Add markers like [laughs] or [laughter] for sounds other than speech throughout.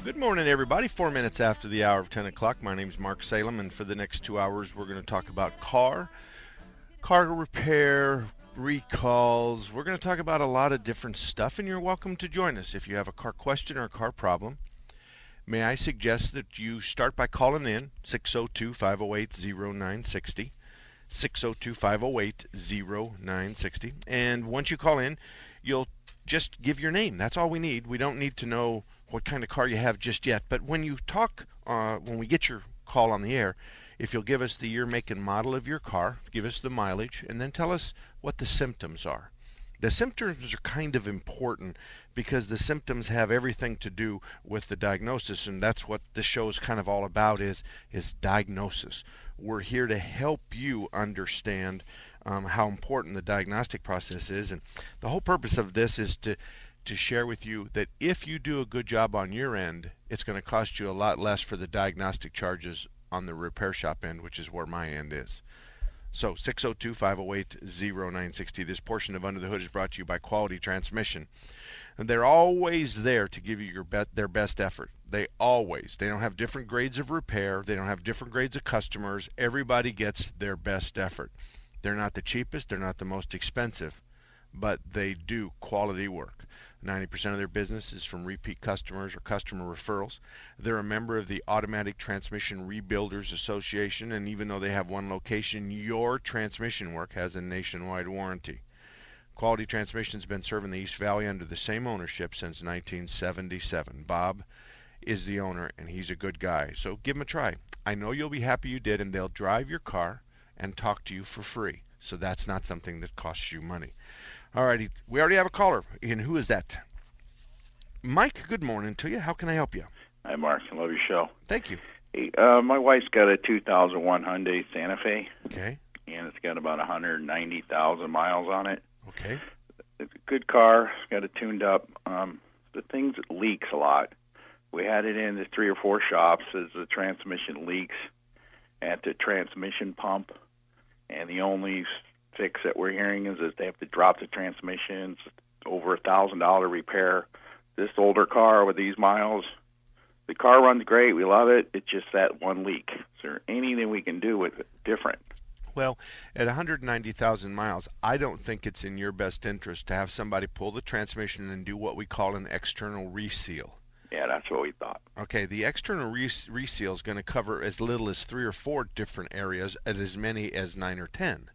Well, good morning, everybody. Four minutes after the hour of 10 o'clock. My name is Mark Salem, and for the next two hours, we're going to talk about car, car repair, recalls. We're going to talk about a lot of different stuff, and you're welcome to join us if you have a car question or a car problem. May I suggest that you start by calling in 602 508 0960. 602 508 0960. And once you call in, you'll just give your name. That's all we need. We don't need to know what kind of car you have just yet. But when you talk, uh, when we get your call on the air, if you'll give us the year, make, and model of your car, give us the mileage, and then tell us what the symptoms are. The symptoms are kind of important because the symptoms have everything to do with the diagnosis, and that's what this show is kind of all about is is diagnosis. We're here to help you understand um, how important the diagnostic process is, and the whole purpose of this is to to share with you that if you do a good job on your end, it's going to cost you a lot less for the diagnostic charges on the repair shop end, which is where my end is. So 602 508 0960. This portion of Under the Hood is brought to you by Quality Transmission. And they're always there to give you your bet their best effort. They always. They don't have different grades of repair, they don't have different grades of customers. Everybody gets their best effort. They're not the cheapest, they're not the most expensive, but they do quality work. 90% of their business is from repeat customers or customer referrals. They're a member of the Automatic Transmission Rebuilders Association, and even though they have one location, your transmission work has a nationwide warranty. Quality Transmission's been serving the East Valley under the same ownership since 1977. Bob is the owner, and he's a good guy, so give him a try. I know you'll be happy you did, and they'll drive your car and talk to you for free. So that's not something that costs you money. Alrighty, we already have a caller. And who is that? Mike, good morning to you. How can I help you? Hi, Mark. I love your show. Thank you. Hey, uh, my wife's got a 2001 Hyundai Santa Fe, Okay. and it's got about 190,000 miles on it. Okay. It's a good car. It's got it tuned up. Um, the thing leaks a lot. We had it in the three or four shops as the transmission leaks at the transmission pump, and the only fix that we're hearing is that they have to drop the transmission. It's over a thousand dollar repair. This older car with these miles, the car runs great. We love it. It's just that one leak. Is there anything we can do with it different? Well, at 190,000 miles, I don't think it's in your best interest to have somebody pull the transmission and do what we call an external reseal. Yeah, that's what we thought. Okay, the external re- reseal is going to cover as little as three or four different areas at as many as nine or ten.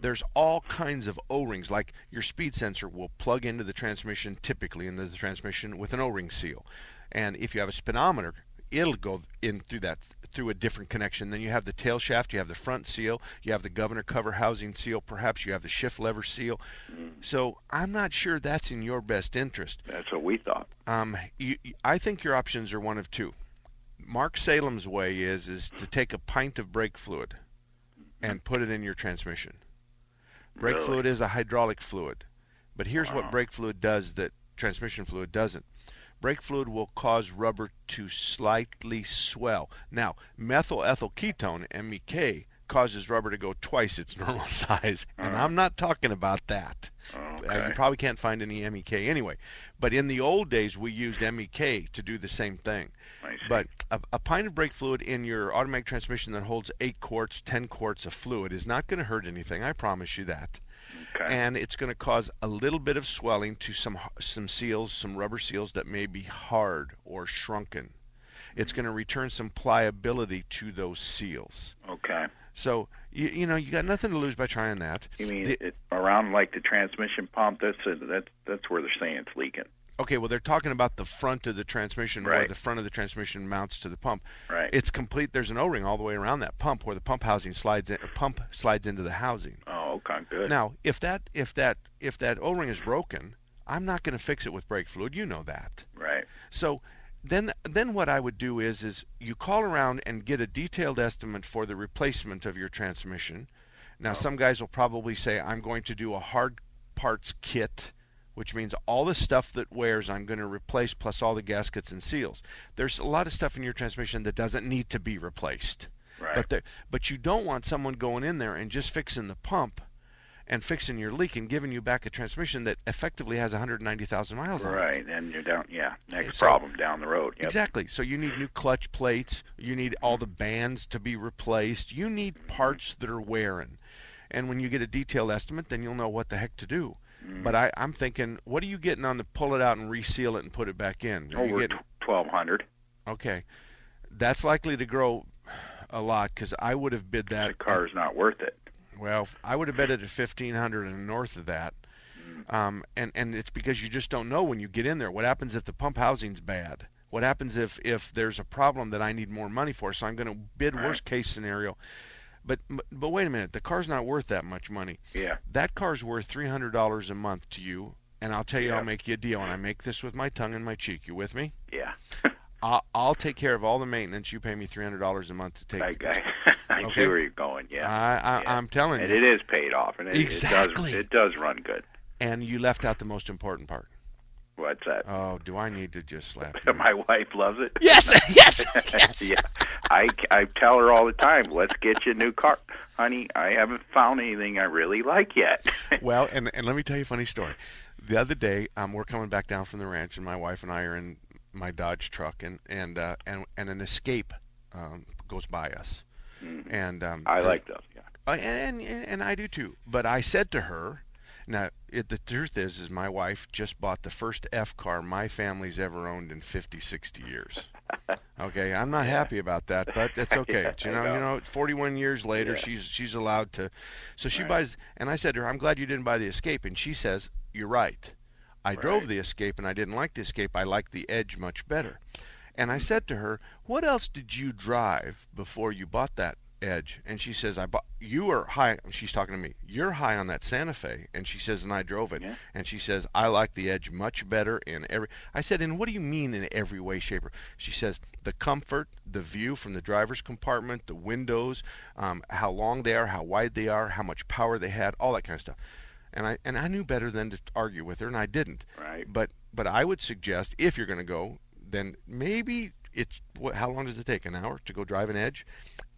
There's all kinds of O-rings, like your speed sensor will plug into the transmission, typically into the transmission with an O-ring seal. And if you have a speedometer, it'll go in through that through a different connection. Then you have the tail shaft, you have the front seal, you have the governor cover housing seal, perhaps you have the shift lever seal. So I'm not sure that's in your best interest. That's what we thought. Um, you, you- I think your options are one of two. Mark Salem's way is is to take a pint of brake fluid and put it in your transmission. Brake Really? fluid is a hydraulic fluid, but here's Wow. what brake fluid does that transmission fluid doesn't. Brake fluid will cause rubber to slightly swell. Now, methyl ethyl ketone (MEK) causes rubber to go twice its [laughs] normal size, and I'm not talking about that. Okay. You probably can't find any MEK anyway. But in the old days, we used MEK to do the same thing. But a, a pint of brake fluid in your automatic transmission that holds 8 quarts, 10 quarts of fluid is not going to hurt anything. I promise you that. okay. And it's going to cause a little bit of swelling to some some seals, some rubber seals that may be hard or shrunken. it's going to return some pliability to those seals. Okay. So you, you know you got nothing to lose by trying that. You mean The- it, around like the transmission pump? That's a, that's that's where they're saying it's leaking. Okay, well they're talking about the front of the transmission where Right. the front of the transmission mounts to the pump. Right. It's complete. There's an O-ring all the way around that pump where the pump housing slides in. Pump slides into the housing. Oh, okay, good. Now, if that if that if that O-ring is broken, I'm not going to fix it with brake fluid. You know that. Right. So then then what I would do is is you call around and get a detailed estimate for the replacement of your transmission. Now oh. some guys will probably say I'm going to do a hard parts kit, which means all the stuff that wears I'm going to replace plus all the gaskets and seals. There's a lot of stuff in your transmission that doesn't need to be replaced. Right. But there, but you don't want someone going in there and just fixing the pump and fixing your leak and giving you back a transmission that effectively has 190,000 miles on it. Right, and you're down. Yeah, next So- problem down the road. Yep. Exactly. So you need new clutch plates. You need all the bands to be replaced. You need parts that are wearing. And when you get a detailed estimate, then you'll know what the heck to do. Mm-hmm. But I, I'm thinking, what are you getting on the pull it out and reseal it and put it back in? Are you Over getting- twelve hundred. okay, that's likely to grow a lot because I would have bid that. The car's not worth it. Well, I would have bet it at fifteen hundred and north of that. Um, and and it's because you just don't know when you get in there. What happens if the pump housing's bad? What happens if if there's a problem that I need more money for? So I'm going to bid Right. worst case scenario. But but wait a minute, the car's not worth that much money. Yeah. That car's worth three hundred dollars a month to you. And I'll tell you, Yeah. I'll make you a deal, and I make this with my tongue in my cheek. You with me? Yeah. [laughs] I'll, I'll take care of all the maintenance. You pay me three hundred dollars a month to take. I, I, [laughs] I Okay. see where you're going. Yeah. I, I, yeah. I'm telling and you. it is paid off, and it, Exactly. it does it does run good. And you left out the most important part. What's that? Oh, do I need to just slap [laughs] you? My wife loves it. yes, [laughs] yes, yes. yeah, I, I tell her all the time, let's get you a new car, honey. I haven't found anything I really like yet. [laughs] Well, and and let me tell you a funny story. The other day, um, we're coming back down from the ranch, and my wife and I are in my Dodge truck, and and uh, and and an Escape um, goes by us, and um, Mm-hmm. I like those. Yeah. Uh, and, and and I do too. But I said to her, now it, the truth is, is my wife just bought the first F car my family's ever owned in 50, 60 years. [laughs] Okay, I'm not happy about that, but it's [laughs] okay. Yeah, you I know, you know. know, 41 years later, Yeah. she's she's allowed to. So she Right. buys, and I said to her, I'm glad you didn't buy the Escape, and she says, You're right. I drove the Escape, and I didn't like the Escape. I liked the Edge much better. And I said to her, "What else did you drive before you bought that Edge?" And she says, "I bought. You are high." She's talking to me. You're high on that Santa Fe, and she says, "And I drove it." Yeah. And she says, "I like the Edge much better in every." I said, "And what do you mean in every way, shape, or?" She says, "The comfort, the view from the driver's compartment, the windows, um, how long they are, how wide they are, how much power they had, all that kind of stuff." And I and I knew better than to argue with her, and I didn't. Right. But but I would suggest if you're going to go, then maybe it's what? How long does it take? An hour to go drive an Edge,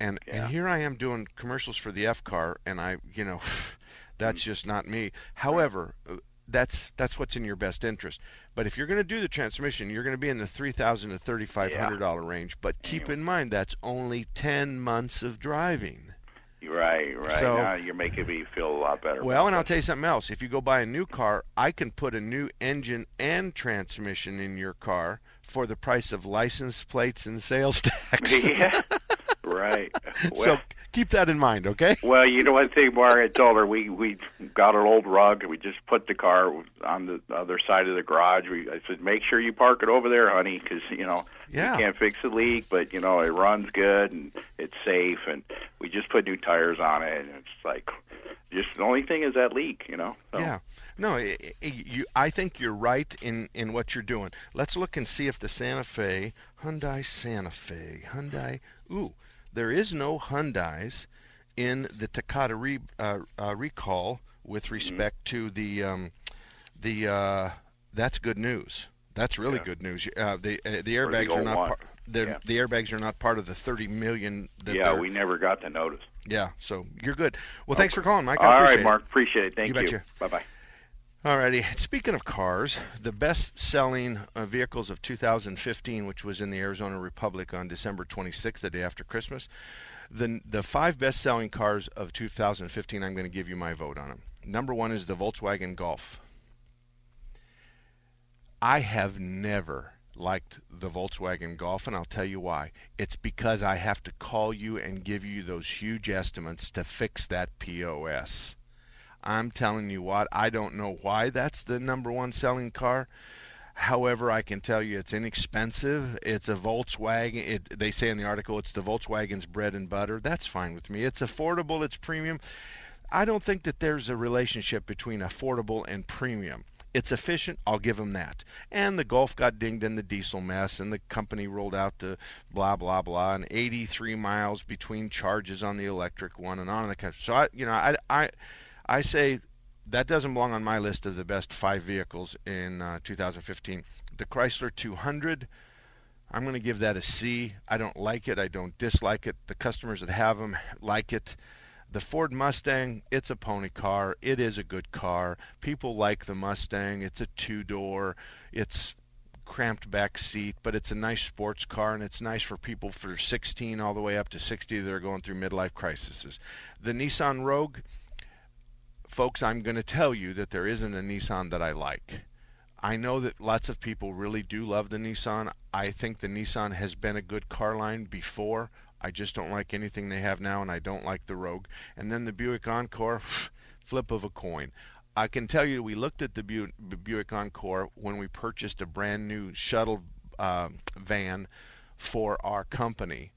and Yeah. and here I am doing commercials for the F car, and I you know, [laughs] that's Mm-hmm. just not me. However. uh, That's that's what's in your best interest. But if you're going to do the transmission, you're going to be in the three thousand to thirty five hundred dollar range. But keep Anyway. in mind that's only ten months of driving. Right, right. So- now you're making me feel a lot better. Well, and I'll tell you something else. If you go buy a new car, I can put a new engine and transmission in your car for the price of license plates and sales tax. [laughs] yeah. [laughs] Right. Well, so keep that in mind, okay? [laughs] well, you know one thing, Mark. I told her we we got an old rug. and We just put the car on the other side of the garage. We I said, make sure you park it over there, honey, because you know Yeah. you can't fix the leak, but you know it runs good and it's safe. And we just put new tires on it, and it's like just the only thing is that leak, you know. So, Yeah. No, i i you, I think you're right in, in what you're doing. Let's look and see if the Santa Fe, Hyundai Santa Fe, Hyundai. Ooh, there is no Hyundais in the Takata re, uh, uh, recall Mm-hmm. with respect to the um, the. Uh, that's good news. That's really Yeah. good news. Uh, the uh, the Or the airbags are not part. The, Yeah. the airbags are not part of the 30 million. That yeah, we never got the notice. yeah. So you're good. Well, thanks for calling, Mike. I All appreciate right, it. Mark. Appreciate it. Thank You you. Bye bye. Alrighty. Speaking of cars, the best-selling uh, vehicles of 2015, which was in the Arizona Republic on December 26th, the day after Christmas, the the five best-selling cars of 2015. I'm going to give you my vote on them. Number one is the Volkswagen Golf. I have never liked the Volkswagen Golf, and I'll tell you why. It's because I have to call you and give you those huge estimates to fix that POS. I'm telling you what, I don't know why that's the number one selling car. However, I can tell you it's inexpensive. It's a Volkswagen. It, they say in the article it's the Volkswagen's bread and butter. That's fine with me. It's affordable, it's premium. I don't think that there's a relationship between affordable and premium. It's efficient, I'll give them that. And the Golf got dinged in the diesel mess, and the company rolled out the blah blah blah, and 83 miles between charges on the electric one, and on and on. So I, you know, I, I, I say that doesn't belong on my list of the best five vehicles in uh, 2015. The Chrysler 200. I'm going to give that a C. I don't like it. I don't dislike it. The customers that have them like it. The Ford Mustang, it's a pony car. It is a good car. People like the Mustang. It's a two door. It's cramped back seat, but it's a nice sports car and it's nice for people for 16 all the way up to 60 that are going through midlife crises. The Nissan Rogue, folks, I'm going to tell you that there isn't a Nissan that I like. I know that lots of people really do love the Nissan. I think the Nissan has been a good car line before. I just don't like anything they have now, and I don't like the Rogue. And then the Buick Encore, [sighs] flip of a coin. I can tell you, we looked at the Bu- Buick Encore when we purchased a brand new shuttle uh, van for our company,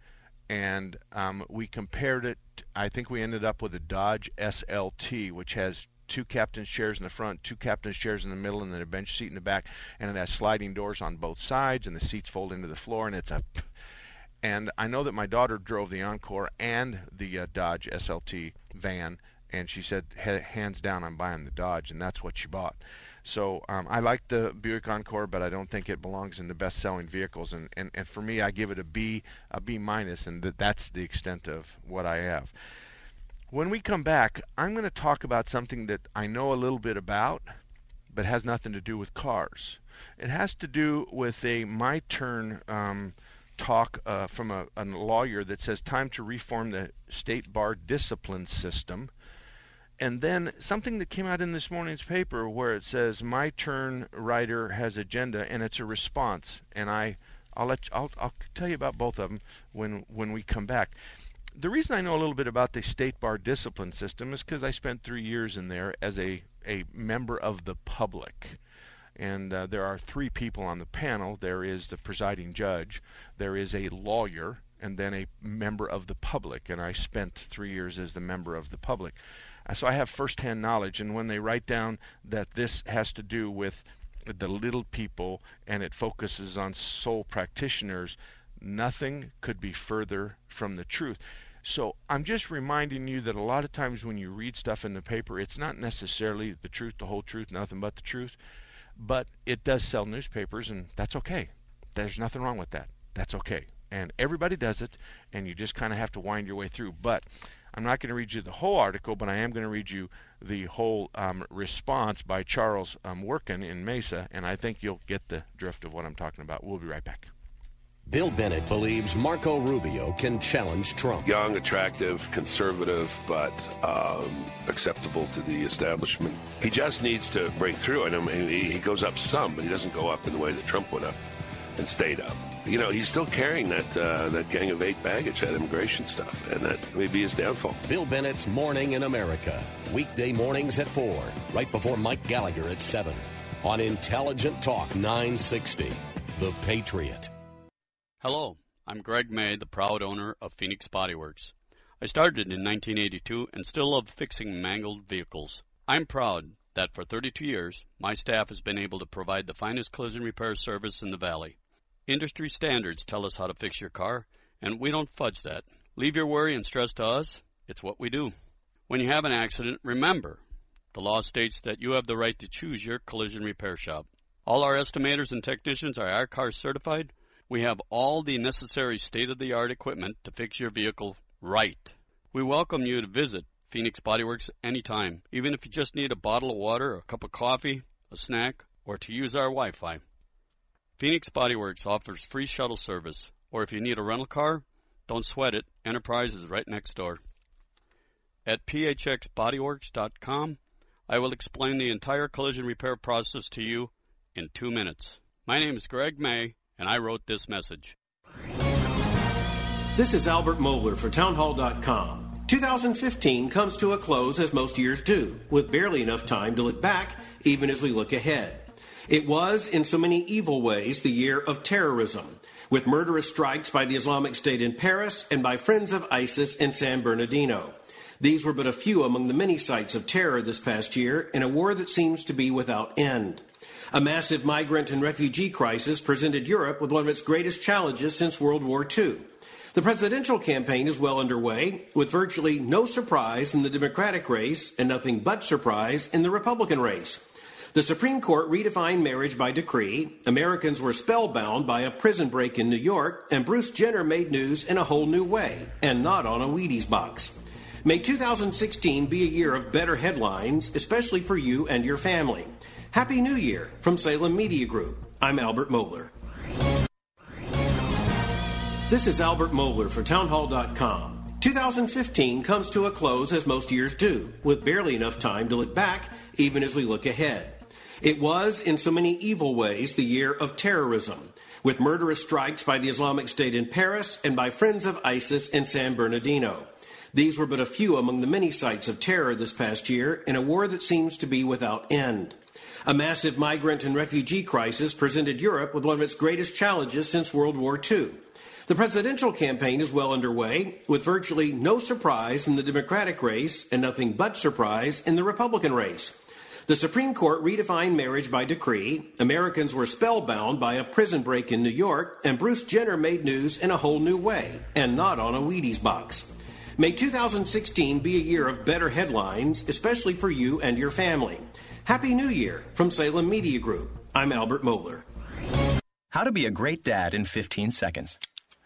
and um, we compared it. I think we ended up with a Dodge SLT, which has two captain's chairs in the front, two captain's chairs in the middle, and then a bench seat in the back, and it has sliding doors on both sides, and the seats fold into the floor, and it's a and I know that my daughter drove the Encore and the uh, Dodge SLT van, and she said, hands down, I'm buying the Dodge, and that's what she bought. So um, I like the Buick Encore, but I don't think it belongs in the best-selling vehicles. And, and, and for me, I give it a B, a B minus, and that that's the extent of what I have. When we come back, I'm going to talk about something that I know a little bit about, but has nothing to do with cars. It has to do with a my turn. Um, talk uh, from a, a, lawyer that says time to reform the state bar discipline system. And then something that came out in this morning's paper where it says my turn writer has agenda and it's a response. And I I'll let you, I'll I'll tell you about both of them when when we come back. The reason I know a little bit about the state bar discipline system is because I spent three years in there as a a member of the public and uh, there are three people on the panel. There is the presiding judge, there is a lawyer, and then a member of the public. And I spent three years as the member of the public. So I have firsthand knowledge. And when they write down that this has to do with the little people and it focuses on sole practitioners, nothing could be further from the truth. So I'm just reminding you that a lot of times when you read stuff in the paper, it's not necessarily the truth, the whole truth, nothing but the truth but it does sell newspapers, and that's okay. There's nothing wrong with that. That's okay. And everybody does it, and you just kind of have to wind your way through. But I'm not going to read you the whole article, but I am going to read you the whole um, response by Charles um, Workin in Mesa, and I think you'll get the drift of what I'm talking about. We'll be right back. Bill Bennett believes Marco Rubio can challenge Trump. Young, attractive, conservative, but um, acceptable to the establishment. He just needs to break through. And I mean, he goes up some, but he doesn't go up in the way that Trump went up and stayed up. You know, he's still carrying that uh, that gang of eight baggage, that immigration stuff, and that may be his downfall. Bill Bennett's Morning in America, weekday mornings at 4, right before Mike Gallagher at 7, on Intelligent Talk 960, The Patriot. Hello, I'm Greg May, the proud owner of Phoenix Body Works. I started in 1982 and still love fixing mangled vehicles. I'm proud that for 32 years, my staff has been able to provide the finest collision repair service in the valley. Industry standards tell us how to fix your car, and we don't fudge that. Leave your worry and stress to us. It's what we do. When you have an accident, remember the law states that you have the right to choose your collision repair shop. All our estimators and technicians are ICAR certified we have all the necessary state of the art equipment to fix your vehicle right. We welcome you to visit Phoenix Bodyworks anytime, even if you just need a bottle of water, a cup of coffee, a snack, or to use our Wi Fi. Phoenix Bodyworks offers free shuttle service, or if you need a rental car, don't sweat it, Enterprise is right next door. At phxbodyworks.com, I will explain the entire collision repair process to you in two minutes. My name is Greg May and I wrote this message. This is Albert Mohler for Townhall.com. 2015 comes to a close as most years do, with barely enough time to look back, even as we look ahead. It was, in so many evil ways, the year of terrorism, with murderous strikes by the Islamic State in Paris and by friends of ISIS in San Bernardino. These were but a few among the many sites of terror this past year in a war that seems to be without end. A massive migrant and refugee crisis presented Europe with one of its greatest challenges since World War II. The presidential campaign is well underway, with virtually no surprise in the Democratic race and nothing but surprise in the Republican race. The Supreme Court redefined marriage by decree, Americans were spellbound by a prison break in New York, and Bruce Jenner made news in a whole new way, and not on a Wheaties box. May 2016 be a year of better headlines, especially for you and your family. Happy New Year from Salem Media Group. I'm Albert Mohler. This is Albert Mohler for Townhall.com. 2015 comes to a close as most years do, with barely enough time to look back, even as we look ahead. It was, in so many evil ways, the year of terrorism, with murderous strikes by the Islamic State in Paris and by friends of ISIS in San Bernardino. These were but a few among the many sites of terror this past year in a war that seems to be without end. A massive migrant and refugee crisis presented Europe with one of its greatest challenges since World War II. The presidential campaign is well underway, with virtually no surprise in the Democratic race and nothing but surprise in the Republican race. The Supreme Court redefined marriage by decree, Americans were spellbound by a prison break in New York, and Bruce Jenner made news in a whole new way, and not on a Wheaties box. May 2016 be a year of better headlines, especially for you and your family. Happy New Year from Salem Media Group. I'm Albert Mohler. How to be a great dad in 15 seconds.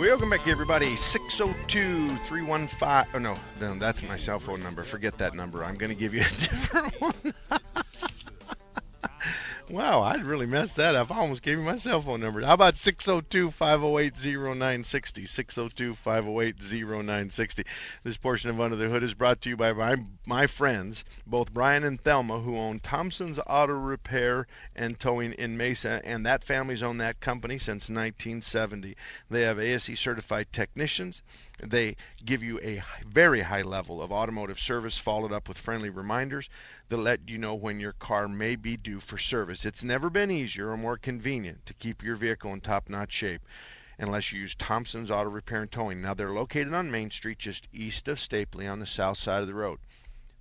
Welcome back, everybody. 602 315. Oh, no, no, that's my cell phone number. Forget that number. I'm going to give you a [laughs] different one. Wow, I'd really messed that up. I almost gave you my cell phone number. How about 602 508 0960? 602 508 0960. This portion of Under the Hood is brought to you by my, my friends, both Brian and Thelma, who own Thompson's Auto Repair and Towing in Mesa, and that family's owned that company since 1970. They have ASE certified technicians. They give you a very high level of automotive service, followed up with friendly reminders that let you know when your car may be due for service. It's never been easier or more convenient to keep your vehicle in top notch shape unless you use Thompson's Auto Repair and Towing. Now, they're located on Main Street, just east of Stapley on the south side of the road.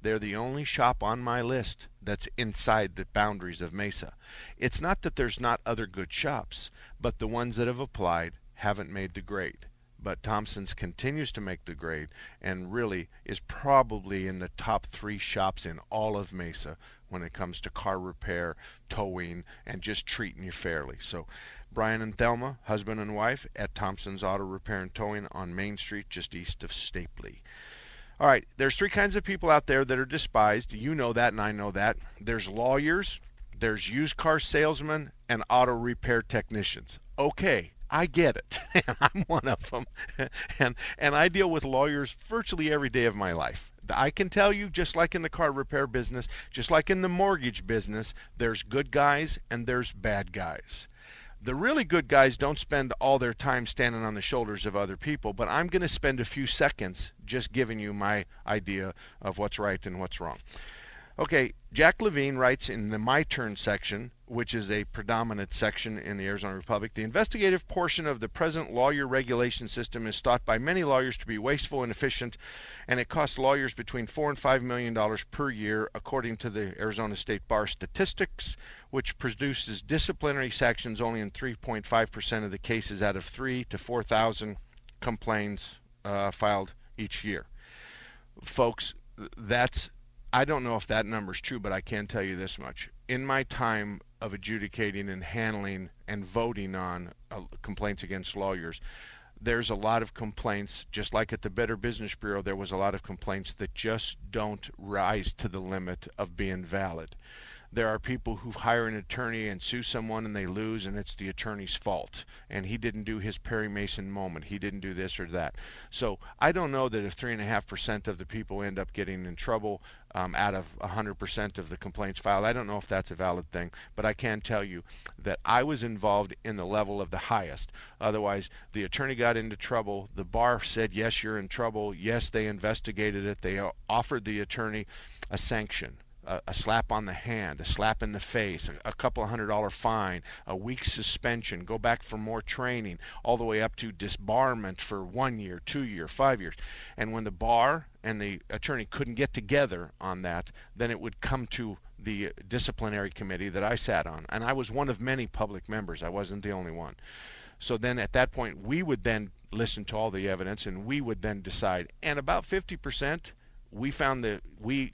They're the only shop on my list that's inside the boundaries of Mesa. It's not that there's not other good shops, but the ones that have applied haven't made the grade but Thompson's continues to make the grade and really is probably in the top three shops in all of Mesa when it comes to car repair, towing, and just treating you fairly. So, Brian and Thelma, husband and wife, at Thompson's Auto Repair and Towing on Main Street, just east of Stapley. All right, there's three kinds of people out there that are despised. You know that, and I know that. There's lawyers, there's used car salesmen, and auto repair technicians. Okay, I get it. [laughs] and I'm one of them. [laughs] and and I deal with lawyers virtually every day of my life. I can tell you, just like in the car repair business, just like in the mortgage business, there's good guys and there's bad guys. The really good guys don't spend all their time standing on the shoulders of other people, but I'm going to spend a few seconds just giving you my idea of what's right and what's wrong. Okay, Jack Levine writes in the My Turn section, which is a predominant section in the Arizona Republic, the investigative portion of the present lawyer regulation system is thought by many lawyers to be wasteful and efficient, and it costs lawyers between four and five million dollars per year, according to the Arizona State Bar statistics, which produces disciplinary sanctions only in 3.5% of the cases out of three to 4,000 complaints uh, filed each year. Folks, that's I don't know if that number is true, but I can tell you this much. in my time of adjudicating and handling and voting on uh, complaints against lawyers, there's a lot of complaints, just like at the Better Business Bureau, there was a lot of complaints that just don't rise to the limit of being valid. There are people who hire an attorney and sue someone and they lose, and it's the attorney's fault. And he didn't do his Perry Mason moment. He didn't do this or that. So I don't know that if 3.5% of the people end up getting in trouble um, out of 100% of the complaints filed, I don't know if that's a valid thing. But I can tell you that I was involved in the level of the highest. Otherwise, the attorney got into trouble. The bar said, yes, you're in trouble. Yes, they investigated it. They offered the attorney a sanction a, slap on the hand, a slap in the face, a, a couple hundred dollar fine, a week's suspension, go back for more training, all the way up to disbarment for one year, two year, five years. And when the bar and the attorney couldn't get together on that, then it would come to the disciplinary committee that I sat on. And I was one of many public members, I wasn't the only one. So then at that point, we would then listen to all the evidence and we would then decide. And about 50%, we found that we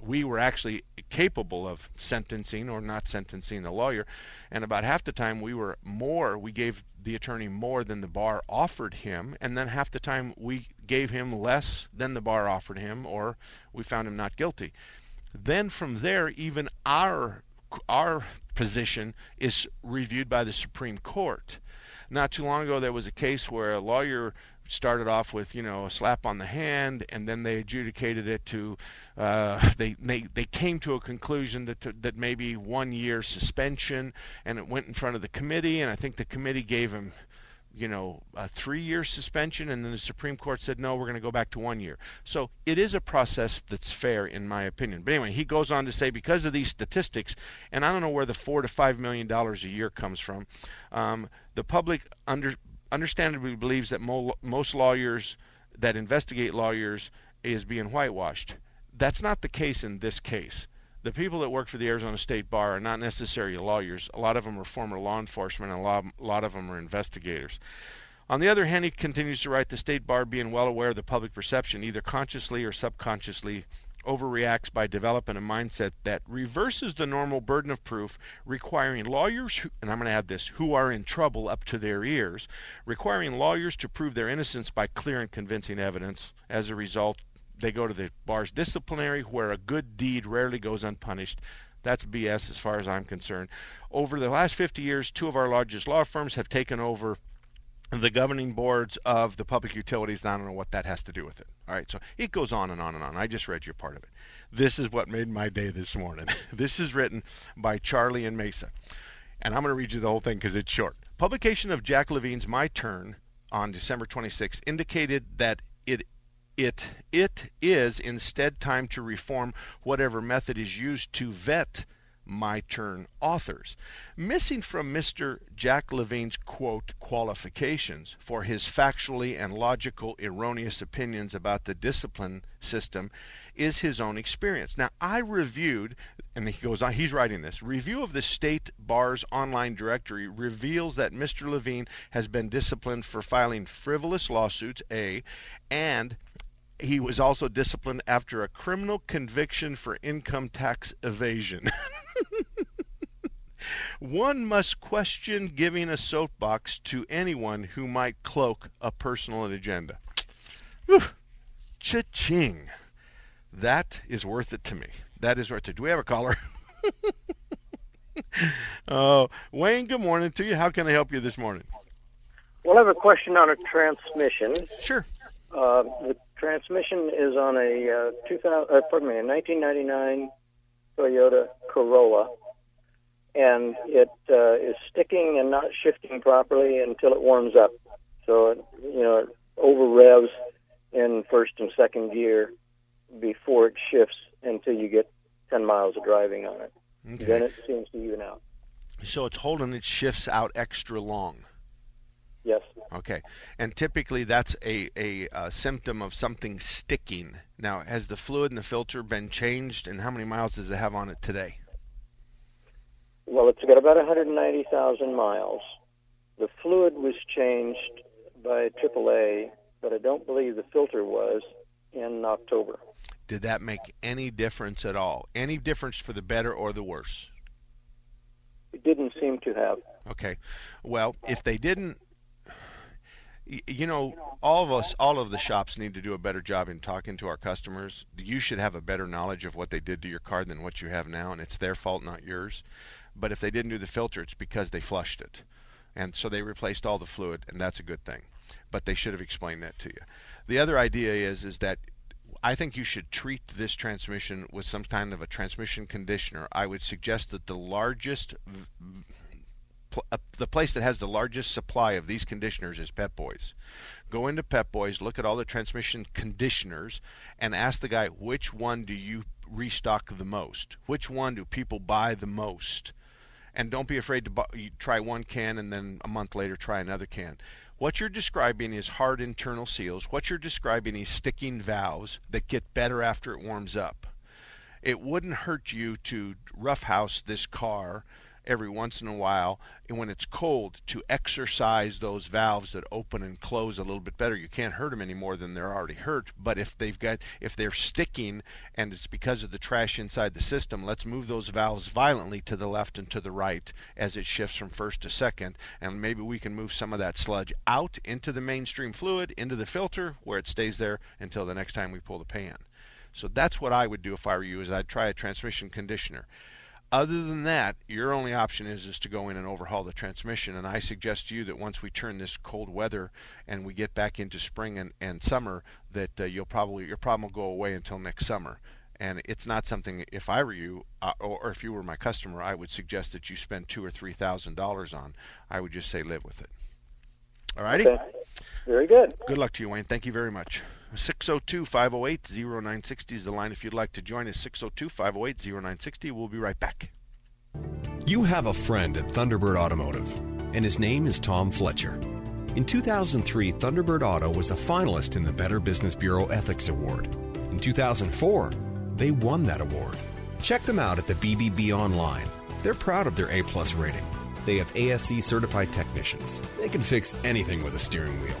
we were actually capable of sentencing or not sentencing the lawyer. And about half the time we were more, we gave the attorney more than the bar offered him. And then half the time we gave him less than the bar offered him or we found him not guilty. Then from there, even our our position is reviewed by the Supreme Court. Not too long ago, there was a case where a lawyer started off with you know a slap on the hand, and then they adjudicated it to uh, they, they they came to a conclusion that to, that maybe one year suspension, and it went in front of the committee, and I think the committee gave him you know a three year suspension and then the supreme court said no we're going to go back to one year. So it is a process that's fair in my opinion. But anyway he goes on to say because of these statistics and i don't know where the four to five million dollars a year comes from um, the public under understandably believes that mo- most lawyers that investigate lawyers is being whitewashed. That's not the case in this case. The people that work for the Arizona State Bar are not necessarily lawyers. A lot of them are former law enforcement, and a lot, a lot of them are investigators. On the other hand, he continues to write the State Bar being well aware of the public perception, either consciously or subconsciously, overreacts by developing a mindset that reverses the normal burden of proof, requiring lawyers, who, and I'm going to add this, who are in trouble up to their ears, requiring lawyers to prove their innocence by clear and convincing evidence. As a result, they go to the bar's disciplinary, where a good deed rarely goes unpunished. That's BS as far as I'm concerned. Over the last 50 years, two of our largest law firms have taken over the governing boards of the public utilities. I don't know what that has to do with it. All right, so it goes on and on and on. I just read you part of it. This is what made my day this morning. [laughs] this is written by Charlie and Mesa. And I'm going to read you the whole thing because it's short. Publication of Jack Levine's My Turn on December 26 indicated that it it it is instead time to reform whatever method is used to vet my Turn authors. Missing from Mr. Jack Levine's quote qualifications for his factually and logical erroneous opinions about the discipline system is his own experience. Now, I reviewed, and he goes on, he's writing this review of the state bar's online directory reveals that Mr. Levine has been disciplined for filing frivolous lawsuits, A, and he was also disciplined after a criminal conviction for income tax evasion. [laughs] One must question giving a soapbox to anyone who might cloak a personal agenda. Whew. Cha-ching. That is worth it to me. That is worth it. Do we have a caller? [laughs] oh, Wayne, good morning to you. How can I help you this morning? Well, I have a question on a transmission. Sure. Uh, the transmission is on a uh, 2000, uh, pardon me, a 1999 Toyota Corolla, and it uh, is sticking and not shifting properly until it warms up. So it, you know it over revs in first and second gear before it shifts until you get 10 miles of driving on it. Okay. Then it seems to even out. So it's holding its shifts out extra long. Okay. And typically that's a, a, a, symptom of something sticking. Now, has the fluid in the filter been changed, and how many miles does it have on it today? Well, it's got about 190,000 miles. The fluid was changed by AAA, but I don't believe the filter was in October. Did that make any difference at all? Any difference for the better or the worse? It didn't seem to have. Okay. Well, if they didn't, you know, all of us, all of the shops need to do a better job in talking to our customers. You should have a better knowledge of what they did to your car than what you have now, and it's their fault, not yours. But if they didn't do the filter, it's because they flushed it. And so they replaced all the fluid, and that's a good thing. But they should have explained that to you. The other idea is is that I think you should treat this transmission with some kind of a transmission conditioner. I would suggest that the largest uh, the place that has the largest supply of these conditioners is Pep Boys. Go into Pep Boys, look at all the transmission conditioners, and ask the guy which one do you restock the most? Which one do people buy the most? And don't be afraid to buy, try one can and then a month later try another can. What you're describing is hard internal seals. What you're describing is sticking valves that get better after it warms up. It wouldn't hurt you to roughhouse this car every once in a while and when it's cold to exercise those valves that open and close a little bit better. You can't hurt them any more than they're already hurt but if they've got if they're sticking and it's because of the trash inside the system let's move those valves violently to the left and to the right as it shifts from first to second and maybe we can move some of that sludge out into the mainstream fluid into the filter where it stays there until the next time we pull the pan. So that's what I would do if I were you is I'd try a transmission conditioner other than that, your only option is is to go in and overhaul the transmission. And I suggest to you that once we turn this cold weather and we get back into spring and, and summer, that uh, you'll probably your problem will go away until next summer. And it's not something. If I were you, uh, or, or if you were my customer, I would suggest that you spend two or three thousand dollars on. I would just say live with it. All righty. Okay. Very good. Good luck to you, Wayne. Thank you very much. 602 508 0960 is the line if you'd like to join us. 602 508 0960. We'll be right back. You have a friend at Thunderbird Automotive, and his name is Tom Fletcher. In 2003, Thunderbird Auto was a finalist in the Better Business Bureau Ethics Award. In 2004, they won that award. Check them out at the BBB online. They're proud of their A plus rating. They have ASE certified technicians. They can fix anything with a steering wheel.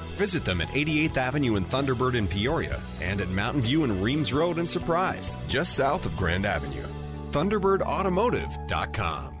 Visit them at 88th Avenue and Thunderbird in Peoria and at Mountain View and Reams Road in Surprise, just south of Grand Avenue. ThunderbirdAutomotive.com.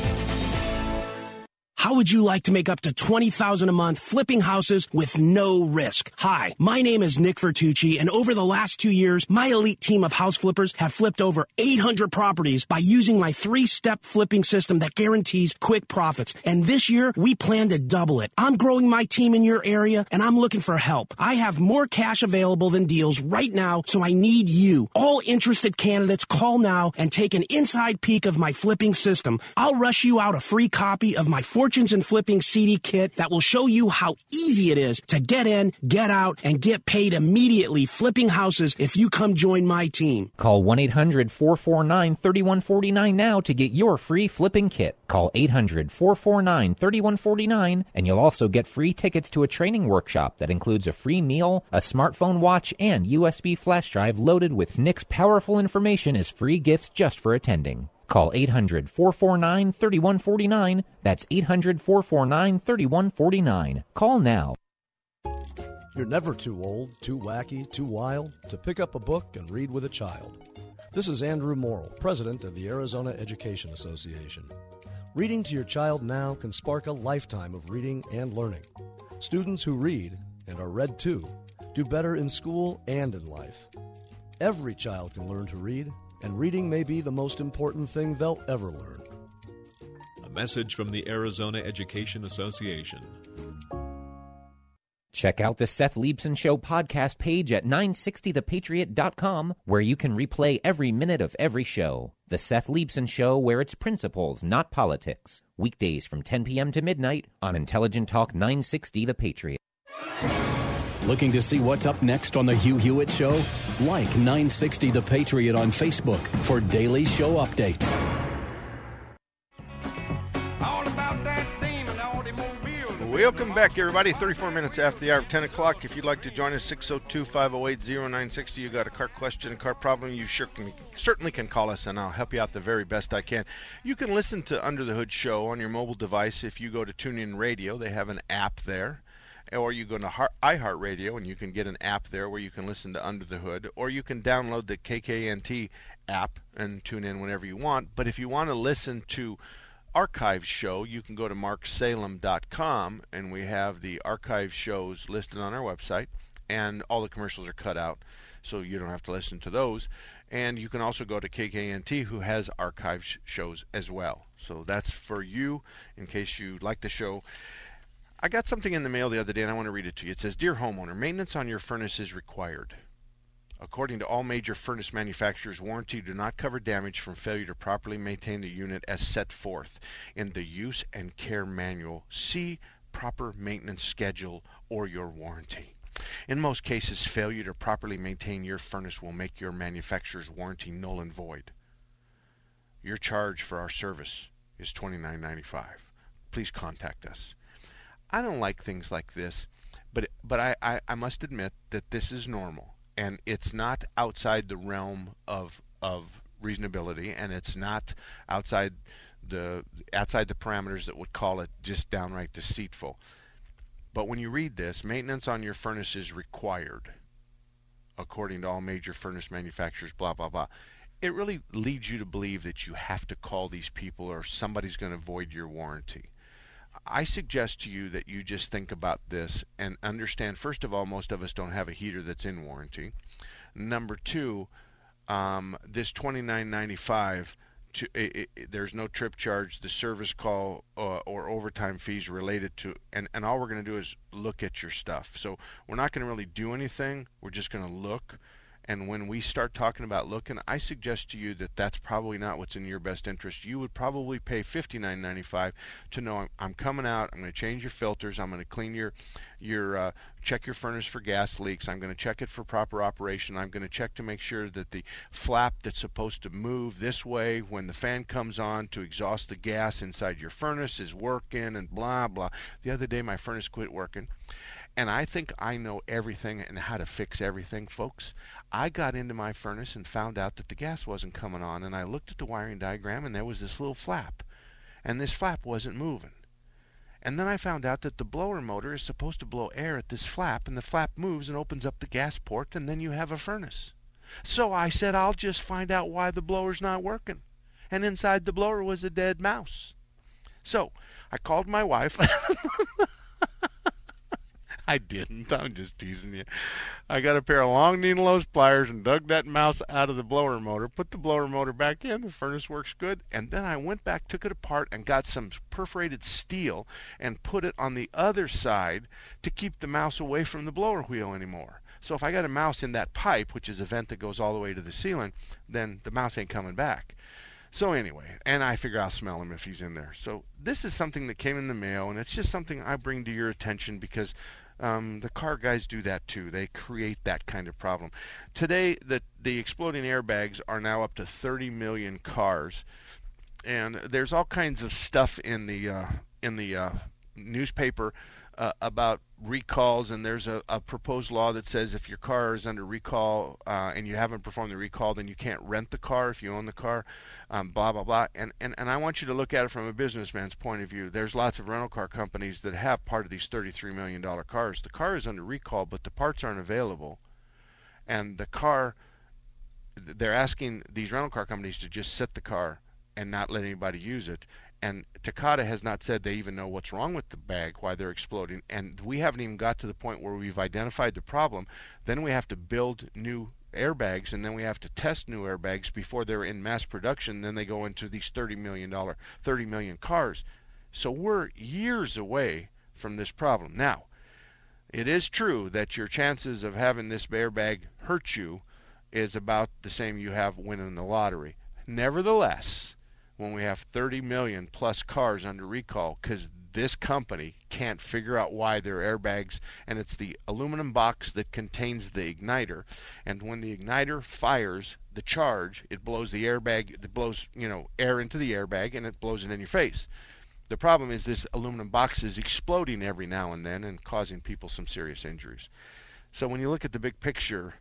How would you like to make up to 20000 a month flipping houses with no risk? Hi, my name is Nick Vertucci, and over the last two years, my elite team of house flippers have flipped over 800 properties by using my three-step flipping system that guarantees quick profits. And this year, we plan to double it. I'm growing my team in your area, and I'm looking for help. I have more cash available than deals right now, so I need you. All interested candidates call now and take an inside peek of my flipping system. I'll rush you out a free copy of my Fortunes and Flipping CD kit that will show you how easy it is to get in, get out, and get paid immediately flipping houses if you come join my team. Call 1 800 449 3149 now to get your free flipping kit. Call 800 449 3149 and you'll also get free tickets to a training workshop that includes a free meal, a smartphone watch, and USB flash drive loaded with Nick's powerful information as free gifts just for attending. Call 800 449 3149. That's 800 449 3149. Call now. You're never too old, too wacky, too wild to pick up a book and read with a child. This is Andrew Morrill, president of the Arizona Education Association. Reading to your child now can spark a lifetime of reading and learning. Students who read, and are read to, do better in school and in life. Every child can learn to read, and reading may be the most important thing they'll ever learn. A message from the Arizona Education Association. Check out the Seth Leibsohn Show podcast page at 960thepatriot.com, where you can replay every minute of every show. The Seth Leibsohn Show, where it's principles, not politics. Weekdays from 10 p.m. to midnight on Intelligent Talk 960 The Patriot. Looking to see what's up next on The Hugh Hewitt Show? Like 960 The Patriot on Facebook for daily show updates. Welcome back, everybody. 34 minutes after the hour of 10 o'clock. If you'd like to join us, 602 508 0960. You got a car question, a car problem, you sure can, certainly can call us, and I'll help you out the very best I can. You can listen to Under the Hood Show on your mobile device if you go to TuneIn Radio. They have an app there. Or you go to iHeartRadio and you can get an app there where you can listen to Under the Hood. Or you can download the KKNT app and tune in whenever you want. But if you want to listen to archive show, you can go to marksalem.com and we have the archive shows listed on our website and all the commercials are cut out so you don't have to listen to those. And you can also go to KKNT who has archive shows as well. So that's for you in case you like the show. I got something in the mail the other day and I want to read it to you. It says, Dear homeowner, maintenance on your furnace is required. According to all major furnace manufacturers, warranty do not cover damage from failure to properly maintain the unit as set forth in the use and care manual. See proper maintenance schedule or your warranty. In most cases, failure to properly maintain your furnace will make your manufacturer's warranty null and void. Your charge for our service is $29.95. Please contact us. I don't like things like this, but but I, I, I must admit that this is normal and it's not outside the realm of of reasonability and it's not outside the outside the parameters that would call it just downright deceitful. But when you read this, maintenance on your furnace is required according to all major furnace manufacturers, blah blah blah. It really leads you to believe that you have to call these people or somebody's going to void your warranty. I suggest to you that you just think about this and understand first of all, most of us don't have a heater that's in warranty. Number two, um, this $29.95. To, it, it, there's no trip charge, the service call uh, or overtime fees related to, and, and all we're going to do is look at your stuff. So we're not going to really do anything. We're just going to look. And when we start talking about looking, I suggest to you that that's probably not what's in your best interest. You would probably pay $59.95 to know I'm, I'm coming out. I'm going to change your filters. I'm going to clean your your uh, check your furnace for gas leaks. I'm going to check it for proper operation. I'm going to check to make sure that the flap that's supposed to move this way when the fan comes on to exhaust the gas inside your furnace is working and blah blah. The other day my furnace quit working. And I think I know everything and how to fix everything, folks. I got into my furnace and found out that the gas wasn't coming on, and I looked at the wiring diagram and there was this little flap, and this flap wasn't moving. And then I found out that the blower motor is supposed to blow air at this flap, and the flap moves and opens up the gas port, and then you have a furnace. So I said, I'll just find out why the blower's not working. And inside the blower was a dead mouse. So I called my wife. [laughs] I didn't. [laughs] I'm just teasing you. I got a pair of long needle nose pliers and dug that mouse out of the blower motor, put the blower motor back in, the furnace works good, and then I went back, took it apart, and got some perforated steel and put it on the other side to keep the mouse away from the blower wheel anymore. So if I got a mouse in that pipe, which is a vent that goes all the way to the ceiling, then the mouse ain't coming back. So anyway, and I figure I'll smell him if he's in there. So this is something that came in the mail, and it's just something I bring to your attention because um, the car guys do that too. They create that kind of problem. Today, the the exploding airbags are now up to 30 million cars, and there's all kinds of stuff in the uh, in the uh, newspaper uh, about recalls, and there's a, a, proposed law that says if your car is under recall uh, and you haven't performed the recall, then you can't rent the car if you own the car, um, blah, blah, blah. And, and, and I want you to look at it from a businessman's point of view. There's lots of rental car companies that have part of these $33 million cars. The car is under recall, but the parts aren't available. And the car, they're asking these rental car companies to just sit the car and not let anybody use it and Takata has not said they even know what's wrong with the bag, why they're exploding, and we haven't even got to the point where we've identified the problem. Then we have to build new airbags, and then we have to test new airbags before they're in mass production. Then they go into these 30 million dollar, 30 million cars. So we're years away from this problem. Now, it is true that your chances of having this airbag hurt you is about the same you have winning the lottery. Nevertheless, when we have 30 million plus cars under recall because this company can't figure out why their airbags and it's the aluminum box that contains the igniter. And when the igniter fires the charge it blows the airbag it blows you know air into the airbag and it blows it in your face. The problem is this aluminum box is exploding every now and then and causing people some serious injuries. So when you look at the big picture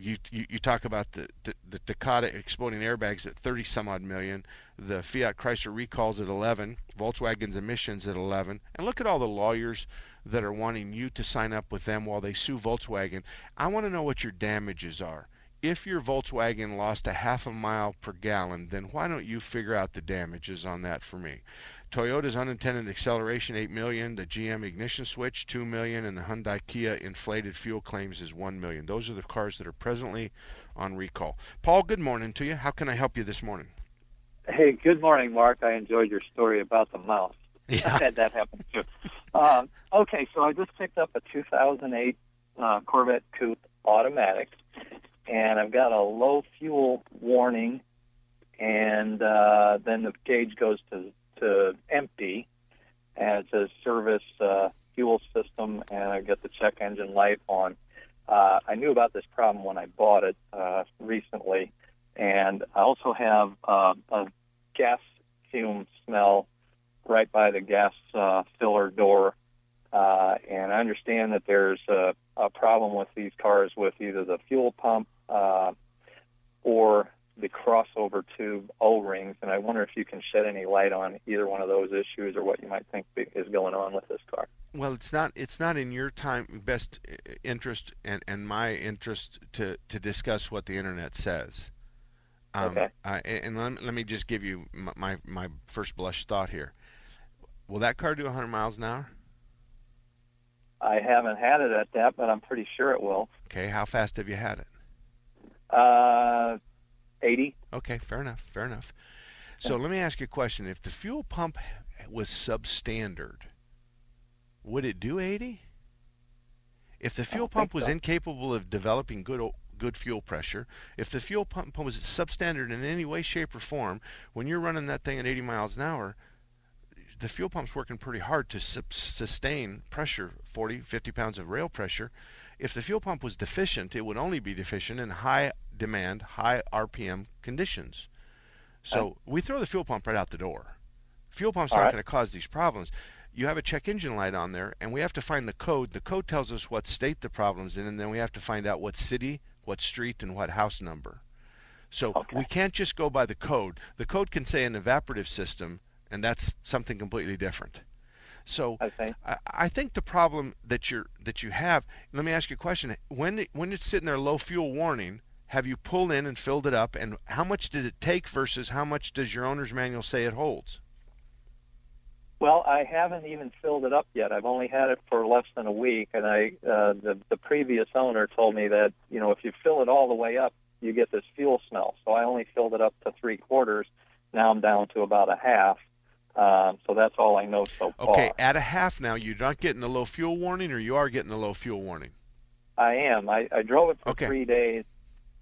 you, you, you talk about the, the, the Takata exploding airbags at 30 some odd million, the Fiat Chrysler recalls at 11, Volkswagen's emissions at 11, and look at all the lawyers that are wanting you to sign up with them while they sue Volkswagen. I want to know what your damages are. If your Volkswagen lost a half a mile per gallon, then why don't you figure out the damages on that for me? Toyota's unintended acceleration 8 million, the GM ignition switch 2 million and the Hyundai Kia inflated fuel claims is 1 million. Those are the cars that are presently on recall. Paul, good morning to you. How can I help you this morning? Hey, good morning, Mark. I enjoyed your story about the mouse. [laughs] Yeah. I had that happen too. Um, okay, so I just picked up a 2008 uh, Corvette Coupe automatic, and I've got a low fuel warning, and uh, then the gauge goes to to empty, and it says service uh, fuel system, and I get the check engine light on. Uh, I knew about this problem when I bought it uh, recently, and I also have uh, a gas fume smell right by the gas uh, filler door. Uh, and I understand that there's a, a problem with these cars with either the fuel pump uh, or the crossover tube O-rings, and I wonder if you can shed any light on either one of those issues or what you might think is going on with this car. Well, it's not it's not in your time best interest and, and my interest to, to discuss what the internet says. Um, okay. Uh, and let, let me just give you my, my, my first blush thought here. Will that car do 100 miles an hour? I haven't had it at that, but I'm pretty sure it will. Okay. How fast have you had it? Uh, 80. Okay, fair enough. Fair enough. So let me ask you a question. If the fuel pump was substandard, would it do 80? If the fuel pump was so. incapable of developing good good fuel pressure, if the fuel pump was substandard in any way, shape, or form, when you're running that thing at 80 miles an hour, the fuel pump's working pretty hard to sustain pressure, 40, 50 pounds of rail pressure. If the fuel pump was deficient, it would only be deficient in high demand, high RPM conditions. So we throw the fuel pump right out the door. Fuel pump's All not right. going to cause these problems. You have a check engine light on there, and we have to find the code. The code tells us what state the problem's in, and then we have to find out what city, what street, and what house number. So we can't just go by the code. The code can say an evaporative system, and that's something completely different. So I, I think the problem that you that you have. Let me ask you a question. When when it's sitting there low fuel warning, have you pulled in and filled it up, and how much did it take versus how much does your owner's manual say it holds? Well, I haven't even filled it up yet. I've only had it for less than a week, and I uh, the the previous owner told me that you know if you fill it all the way up, you get this fuel smell. So I only filled it up to three quarters. Now I'm down to about a half. Um, so that's all I know so far. Okay, at a half now, you're not getting the low fuel warning, or you are getting the low fuel warning. I am. I, I drove it for Okay. three days,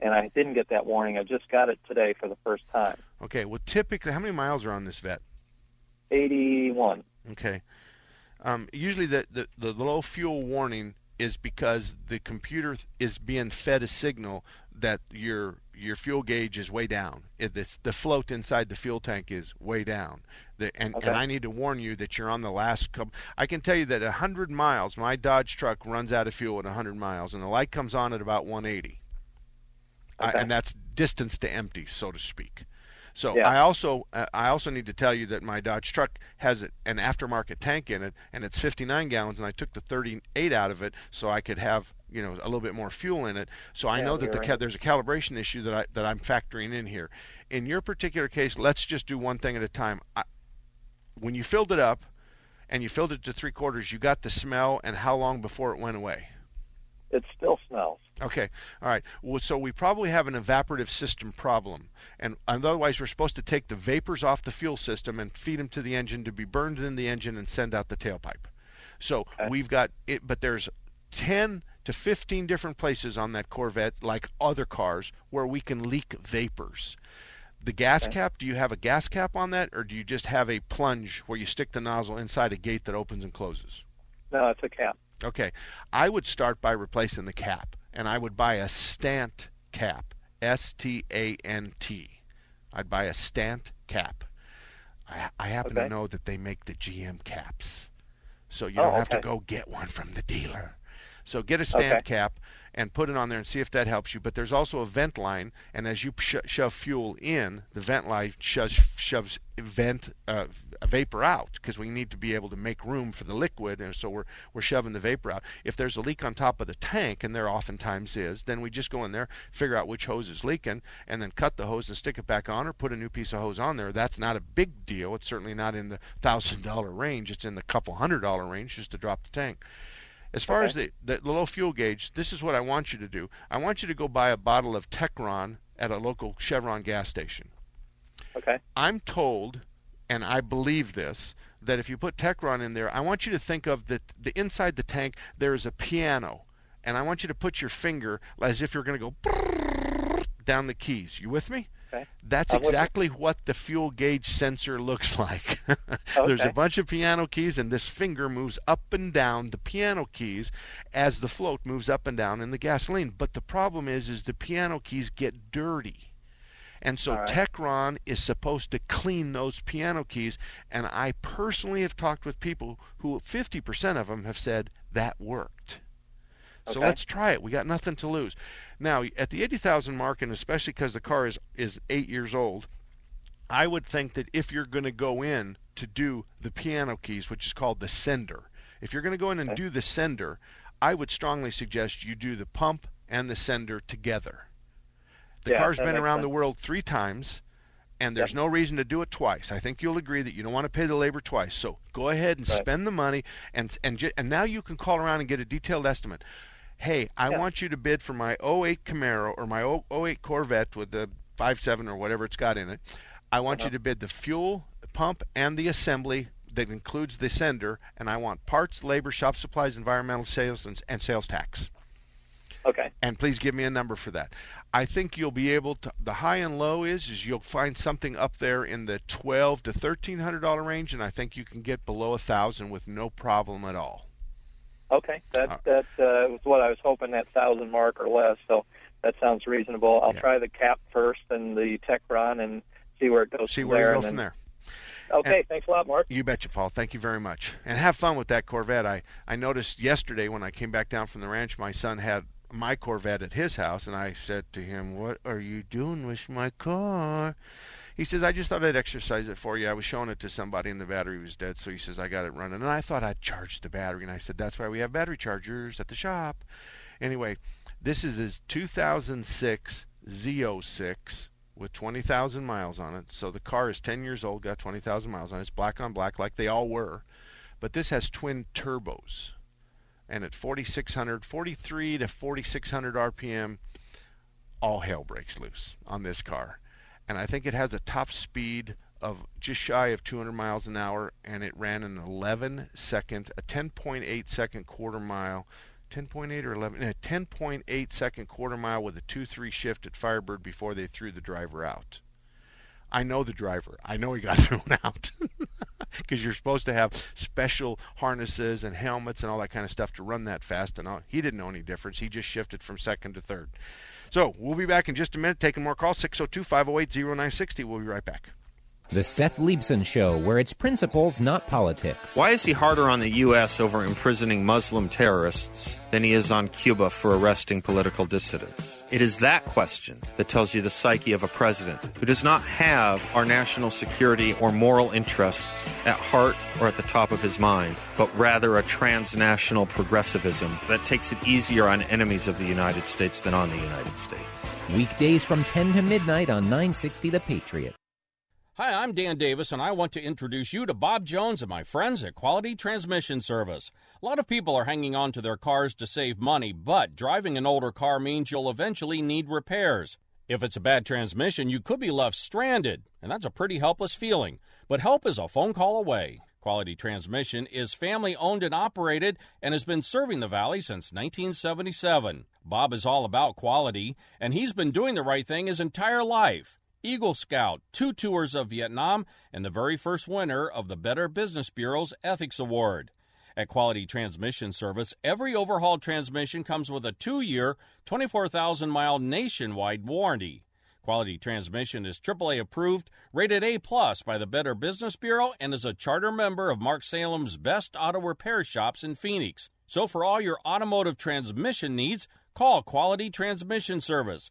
and I didn't get that warning. I just got it today for the first time. Okay, well, typically, how many miles are on this vet? 81. Okay. Um, usually, the, the the low fuel warning is because the computer is being fed a signal that your your fuel gauge is way down. It, it's, the float inside the fuel tank is way down. The, and, Okay. and I need to warn you that you're on the last couple. I can tell you that 100 miles, my Dodge truck runs out of fuel at 100 miles, and the light comes on at about 180. I, Okay. and that's distance to empty, so to speak. So Yeah. I also uh, I also need to tell you that my Dodge truck has an aftermarket tank in it, and it's 59 gallons, and I took the 38 out of it so I could have you know a little bit more fuel in it. So I Yeah, know that the right. there's a calibration issue that I that I'm factoring in here. In your particular case, let's just do one thing at a time. I, when you filled it up, and you filled it to three quarters, you got the smell, and how long before it went away? It still smells. Okay, all right. Well, so we probably have an evaporative system problem, and, and otherwise we're supposed to take the vapors off the fuel system and feed them to the engine to be burned in the engine and send out the tailpipe. So we've got it, but there's 10 to 15 different places on that Corvette, like other cars, where we can leak vapors. The gas Okay. cap, do you have a gas cap on that, or do you just have a plunge where you stick the nozzle inside a gate that opens and closes? No, it's a cap. Okay, I would start by replacing the cap, and I would buy a Stant cap, S T A N T. I'd buy a Stant cap. I, I happen to know that they make the GM caps, so you Oh, don't have to go get one from the dealer. So get a Stant Okay. cap and put it on there and see if that helps you. But there's also a vent line, and as you sho- shove fuel in, the vent line shoves, shoves vent uh, vapor out because we need to be able to make room for the liquid, and so we're we're shoving the vapor out. If there's a leak on top of the tank, and there oftentimes is, then we just go in there, figure out which hose is leaking, and then cut the hose and stick it back on, or put a new piece of hose on there. That's not a big deal. It's certainly not in the thousand dollar range. It's in the couple hundred dollar range just to drop the tank. As far as the, the the low fuel gauge, this is what I want you to do. I want you to go buy a bottle of Techron at a local Chevron gas station. Okay. I'm told, and I believe this, that if you put Techron in there, I want you to think of the the inside the tank there is a piano, and I want you to put your finger as if you're going to go down the keys. You with me? Okay. That's exactly what the fuel gauge sensor looks [laughs] like. There's a bunch of piano keys, and this finger moves up and down the piano keys as the float moves up and down in the gasoline. But the problem is, is the piano keys get dirty. And so right. Techron is supposed to clean those piano keys. And I personally have talked with people who 50% of them have said that worked. So Okay. let's try it. We got nothing to lose. Now, at the 80,000 mark, and especially because the car is, is eight years old, I would think that if you're going to go in to do the piano keys, which is called the sender, if you're going to go in and do the sender, I would strongly suggest you do the pump and the sender together. The Yeah, car's been around the world three times, and there's no reason to do it twice. I think you'll agree that you don't want to pay the labor twice. So go ahead and Right. spend the money, and and and now you can call around and get a detailed estimate. Hey, I Yeah. want you to bid for my 08 Camaro or my 0- 08 Corvette with the 5.7 or whatever it's got in it. I want Uh-huh. you to bid the fuel pump and the assembly that includes the sender, and I want parts, labor, shop supplies, environmental sales, and, and sales tax. Okay. And please give me a number for that. I think you'll be able to. The high and low is is you'll find something up there in the twelve to thirteen hundred dollar range, and I think you can get below a thousand with no problem at all. Okay. That that uh, was what I was hoping that thousand mark or less. So that sounds reasonable. I'll try the cap first and the Techron and see where it goes. See from where there, you go and from then- there. Okay. And- thanks a lot, Mark. You betcha, Paul. Thank you very much. And have fun with that Corvette. I, I noticed yesterday when I came back down from the ranch, my son had my Corvette at his house, and I said to him, What are you doing with my car? He says, I just thought I'd exercise it for you. I was showing it to somebody, and the battery was dead, so he says, I got it running. And I thought I'd charge the battery, and I said, That's why we have battery chargers at the shop. Anyway, this is his 2006 Z06 with 20,000 miles on it. So the car is 10 years old, got 20,000 miles on it. It's black on black like they all were. But this has twin turbos. And at 4600, 43 to 4600 RPM, all hell breaks loose on this car. And I think it has a top speed of just shy of 200 miles an hour and it ran an 11 second, a 10.8 second quarter mile 10.8 or 11, no, 10.8 second quarter mile with a 2-3 shift at Firebird before they threw the driver out. I know the driver. I know he got [laughs] thrown out. [laughs] because you're supposed to have special harnesses and helmets and all that kind of stuff to run that fast. And all, he didn't know any difference. He just shifted from second to third. So we'll be back in just a minute taking more calls 602 508 0960. We'll be right back. The Seth Leibsohn Show, where it's principles, not politics. Why is he harder on the U.S. over imprisoning Muslim terrorists than he is on Cuba for arresting political dissidents? It is that question that tells you the psyche of a president who does not have our national security or moral interests at heart or at the top of his mind, but rather a transnational progressivism that takes it easier on enemies of the United States than on the United States. Weekdays from 10 to midnight on 960 The Patriot. Hi, I'm Dan Davis, and I want to introduce you to Bob Jones and my friends at Quality Transmission Service. A lot of people are hanging on to their cars to save money, but driving an older car means you'll eventually need repairs. If it's a bad transmission, you could be left stranded, and that's a pretty helpless feeling. But help is a phone call away. Quality Transmission is family owned and operated and has been serving the Valley since 1977. Bob is all about quality, and he's been doing the right thing his entire life. Eagle Scout, two tours of Vietnam, and the very first winner of the Better Business Bureau's Ethics Award. At Quality Transmission Service, every overhauled transmission comes with a two year, 24,000 mile nationwide warranty. Quality Transmission is AAA approved, rated A plus by the Better Business Bureau, and is a charter member of Mark Salem's best auto repair shops in Phoenix. So for all your automotive transmission needs, call Quality Transmission Service.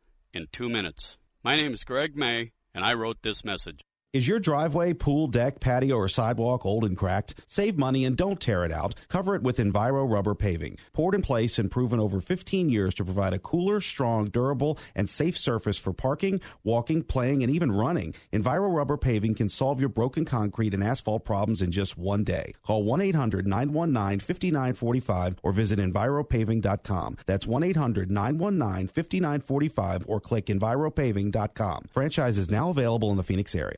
in two minutes. My name is Greg May, and I wrote this message. Is your driveway, pool, deck, patio, or sidewalk old and cracked? Save money and don't tear it out. Cover it with Enviro rubber paving. Poured in place and proven over 15 years to provide a cooler, strong, durable, and safe surface for parking, walking, playing, and even running. Enviro rubber paving can solve your broken concrete and asphalt problems in just one day. Call 1 800 919 5945 or visit EnviroPaving.com. That's 1 800 919 5945 or click EnviroPaving.com. Franchise is now available in the Phoenix area.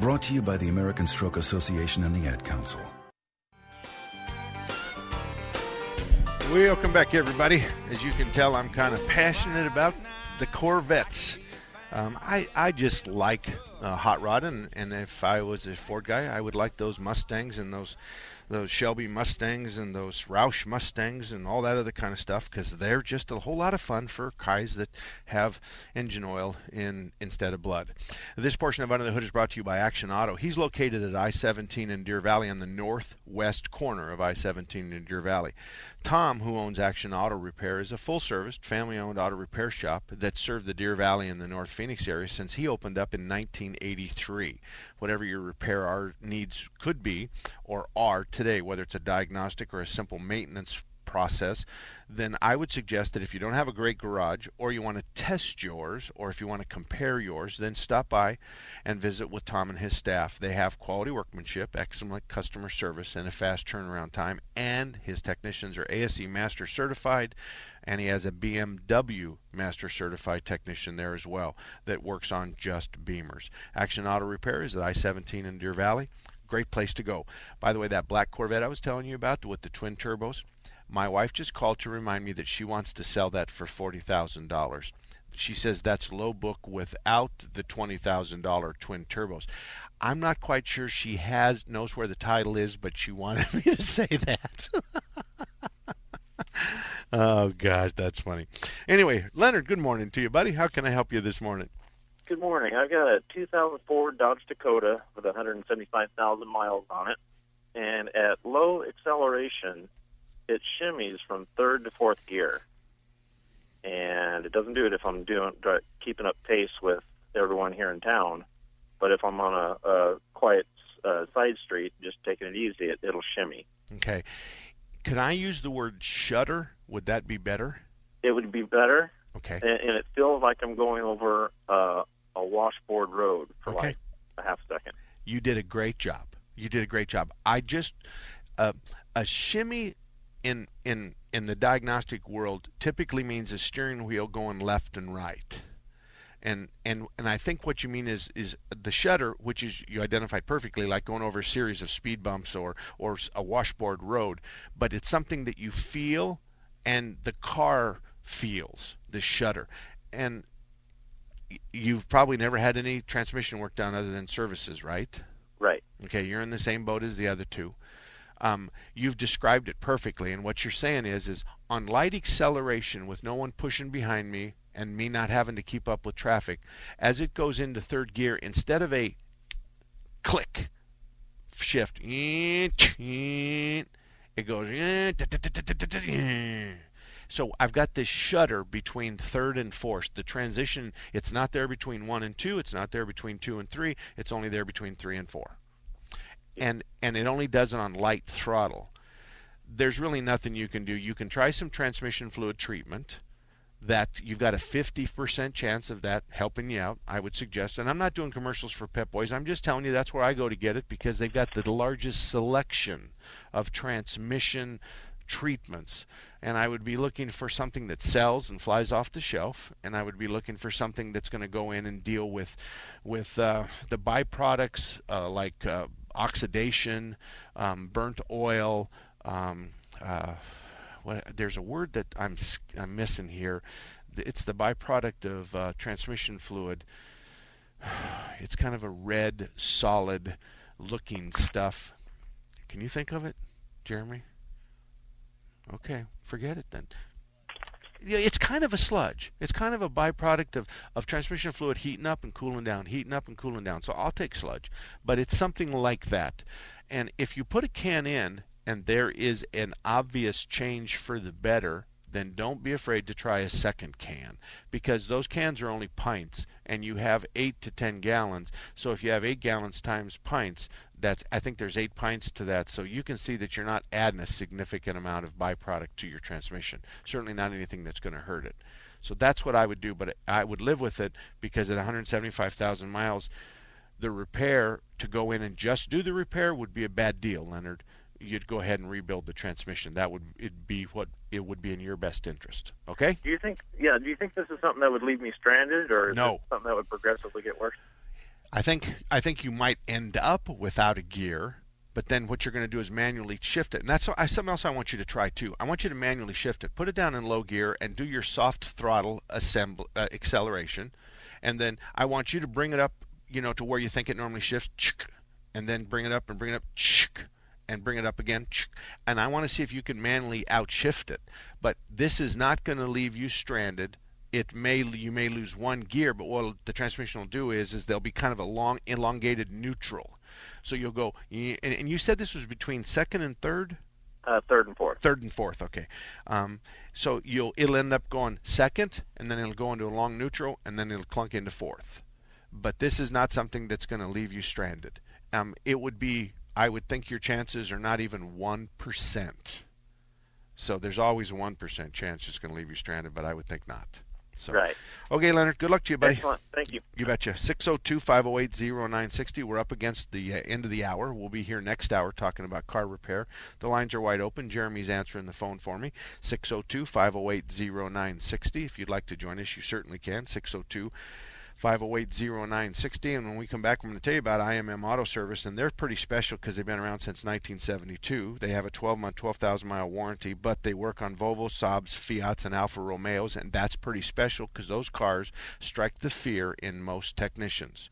Brought to you by the American Stroke Association and the Ad Council. Welcome back, everybody. As you can tell, I'm kind of passionate about the Corvettes. Um, I, I just like uh, hot rod, and, and if I was a Ford guy, I would like those Mustangs and those those Shelby Mustangs and those Roush Mustangs and all that other kind of stuff because they're just a whole lot of fun for guys that have engine oil in instead of blood. This portion of Under the Hood is brought to you by Action Auto. He's located at I-17 in Deer Valley on the northwest corner of I-17 in Deer Valley. Tom, who owns Action Auto Repair, is a full service, family owned auto repair shop that served the Deer Valley and the North Phoenix area since he opened up in 1983. Whatever your repair needs could be or are today, whether it's a diagnostic or a simple maintenance process, then I would suggest that if you don't have a great garage or you want to test yours or if you want to compare yours, then stop by and visit with Tom and his staff. They have quality workmanship, excellent customer service, and a fast turnaround time. And his technicians are ASE Master Certified, and he has a BMW Master Certified technician there as well that works on just Beamers. Action Auto Repair is at I 17 in Deer Valley. Great place to go. By the way, that black Corvette I was telling you about with the twin turbos, my wife just called to remind me that she wants to sell that for $40,000. She says that's low book without the $20,000 twin turbos. I'm not quite sure she has knows where the title is, but she wanted [laughs] me to say that. [laughs] oh gosh, that's funny. Anyway, Leonard, good morning to you, buddy. How can I help you this morning? Good morning. I've got a 2004 Dodge Dakota with 175,000 miles on it, and at low acceleration, it shimmies from third to fourth gear, and it doesn't do it if I'm doing keeping up pace with everyone here in town. But if I'm on a, a quiet uh, side street, just taking it easy, it, it'll shimmy. Okay. Can I use the word shudder? Would that be better? It would be better. Okay. And, and it feels like I'm going over uh, a washboard road for Okay. like a half second. You did a great job. You did a great job. I just uh, a shimmy in in in the diagnostic world typically means a steering wheel going left and right. And and and I think what you mean is is the shudder, which is you identified perfectly, like going over a series of speed bumps or or a washboard road. But it's something that you feel, and the car feels the shudder. And you've probably never had any transmission work done other than services, right? Right. Okay, you're in the same boat as the other two. Um, you've described it perfectly, and what you're saying is, is on light acceleration with no one pushing behind me and me not having to keep up with traffic, as it goes into third gear, instead of a click shift, it goes. So I've got this shudder between third and fourth. The transition, it's not there between one and two. It's not there between two and three. It's only there between three and four. And and it only does it on light throttle. There's really nothing you can do. You can try some transmission fluid treatment. That you've got a 50% chance of that helping you out, I would suggest. And I'm not doing commercials for Pep Boys. I'm just telling you that's where I go to get it because they've got the largest selection of transmission treatments and I would be looking for something that sells and flies off the shelf, and I would be looking for something that's going to go in and deal with with uh, the byproducts uh, like uh, oxidation, um, burnt oil. Um, uh, there's a word that I'm I'm missing here. It's the byproduct of uh, transmission fluid. [sighs] It's kind of a red, solid looking stuff. Can you think of it, Jeremy? Okay, forget it then. It's kind of a sludge. It's kind of a byproduct of, of transmission fluid heating up and cooling down, heating up and cooling down. So I'll take sludge, but it's something like that. And if you put a can in and there is an obvious change for the better, then don't be afraid to try a second can because those cans are only pints and you have 8 to 10 gallons. So if you have 8 gallons times pints, that's I think there's 8 pints to that. So you can see that you're not adding a significant amount of byproduct to your transmission. Certainly not anything that's going to hurt it. So that's what I would do, but I would live with it because at 175,000 miles the repair to go in and just do the repair would be a bad deal, Leonard. You'd go ahead and rebuild the transmission. That would it be what it would be in your best interest. Okay? Do you think? Yeah. Do you think this is something that would leave me stranded, or is No. something that would progressively get worse? I think I think you might end up without a gear, but then what you're going to do is manually shift it. And that's something else I want you to try too. I want you to manually shift it. Put it down in low gear and do your soft throttle uh, acceleration, and then I want you to bring it up, you know, to where you think it normally shifts, and then bring it up and bring it up, and bring it up again, and I want to see if you can manually outshift it. But this is not going to leave you stranded it may you may lose one gear, but what the transmission will do is is there'll be kind of a long elongated neutral. So you'll go and, and you said this was between second and third. Uh, third and fourth. Third and fourth, okay. Um, so you'll it'll end up going second, and then it'll go into a long neutral, and then it'll clunk into fourth. But this is not something that's going to leave you stranded. Um, it would be, I would think your chances are not even one percent. So there's always a 1% chance it's going to leave you stranded, but I would think not. So, Right. Okay, Leonard, good luck to you, buddy. Excellent. Thank you. You betcha. 602 508 0960. We're up against the uh, end of the hour. We'll be here next hour talking about car repair. The lines are wide open. Jeremy's answering the phone for me. 602 508 0960. If you'd like to join us, you certainly can. 602 508 0960. And when we come back, I'm going to tell you about IMM Auto Service. And they're pretty special because they've been around since 1972. They have a 12 month, 12,000 mile warranty, but they work on Volvo, Saabs, Fiats, and Alfa Romeos. And that's pretty special because those cars strike the fear in most technicians.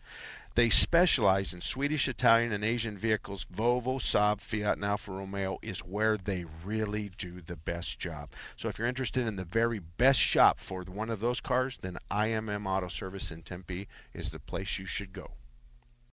They specialize in Swedish, Italian, and Asian vehicles. Volvo, Saab, Fiat, and Alfa Romeo is where they really do the best job. So if you're interested in the very best shop for one of those cars, then IMM Auto Service in Tempe is the place you should go.